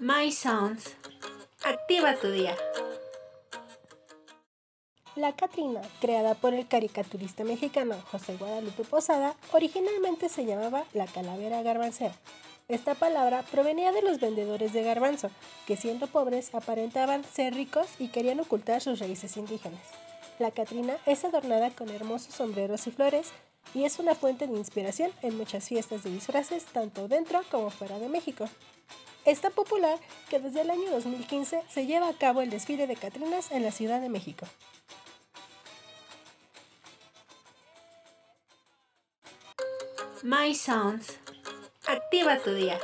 My Sounds. Activa tu día. La Catrina, creada por el caricaturista mexicano José Guadalupe Posada, originalmente se llamaba la calavera garbancera. Esta palabra provenía de los vendedores de garbanzo, que siendo pobres aparentaban ser ricos y querían ocultar sus raíces indígenas. La Catrina es adornada con hermosos sombreros y flores y es una fuente de inspiración en muchas fiestas de disfraces tanto dentro como fuera de México. Es tan popular que desde el año 2015 se lleva a cabo el desfile de Catrinas en la Ciudad de México. My Sounds. Activa tu día.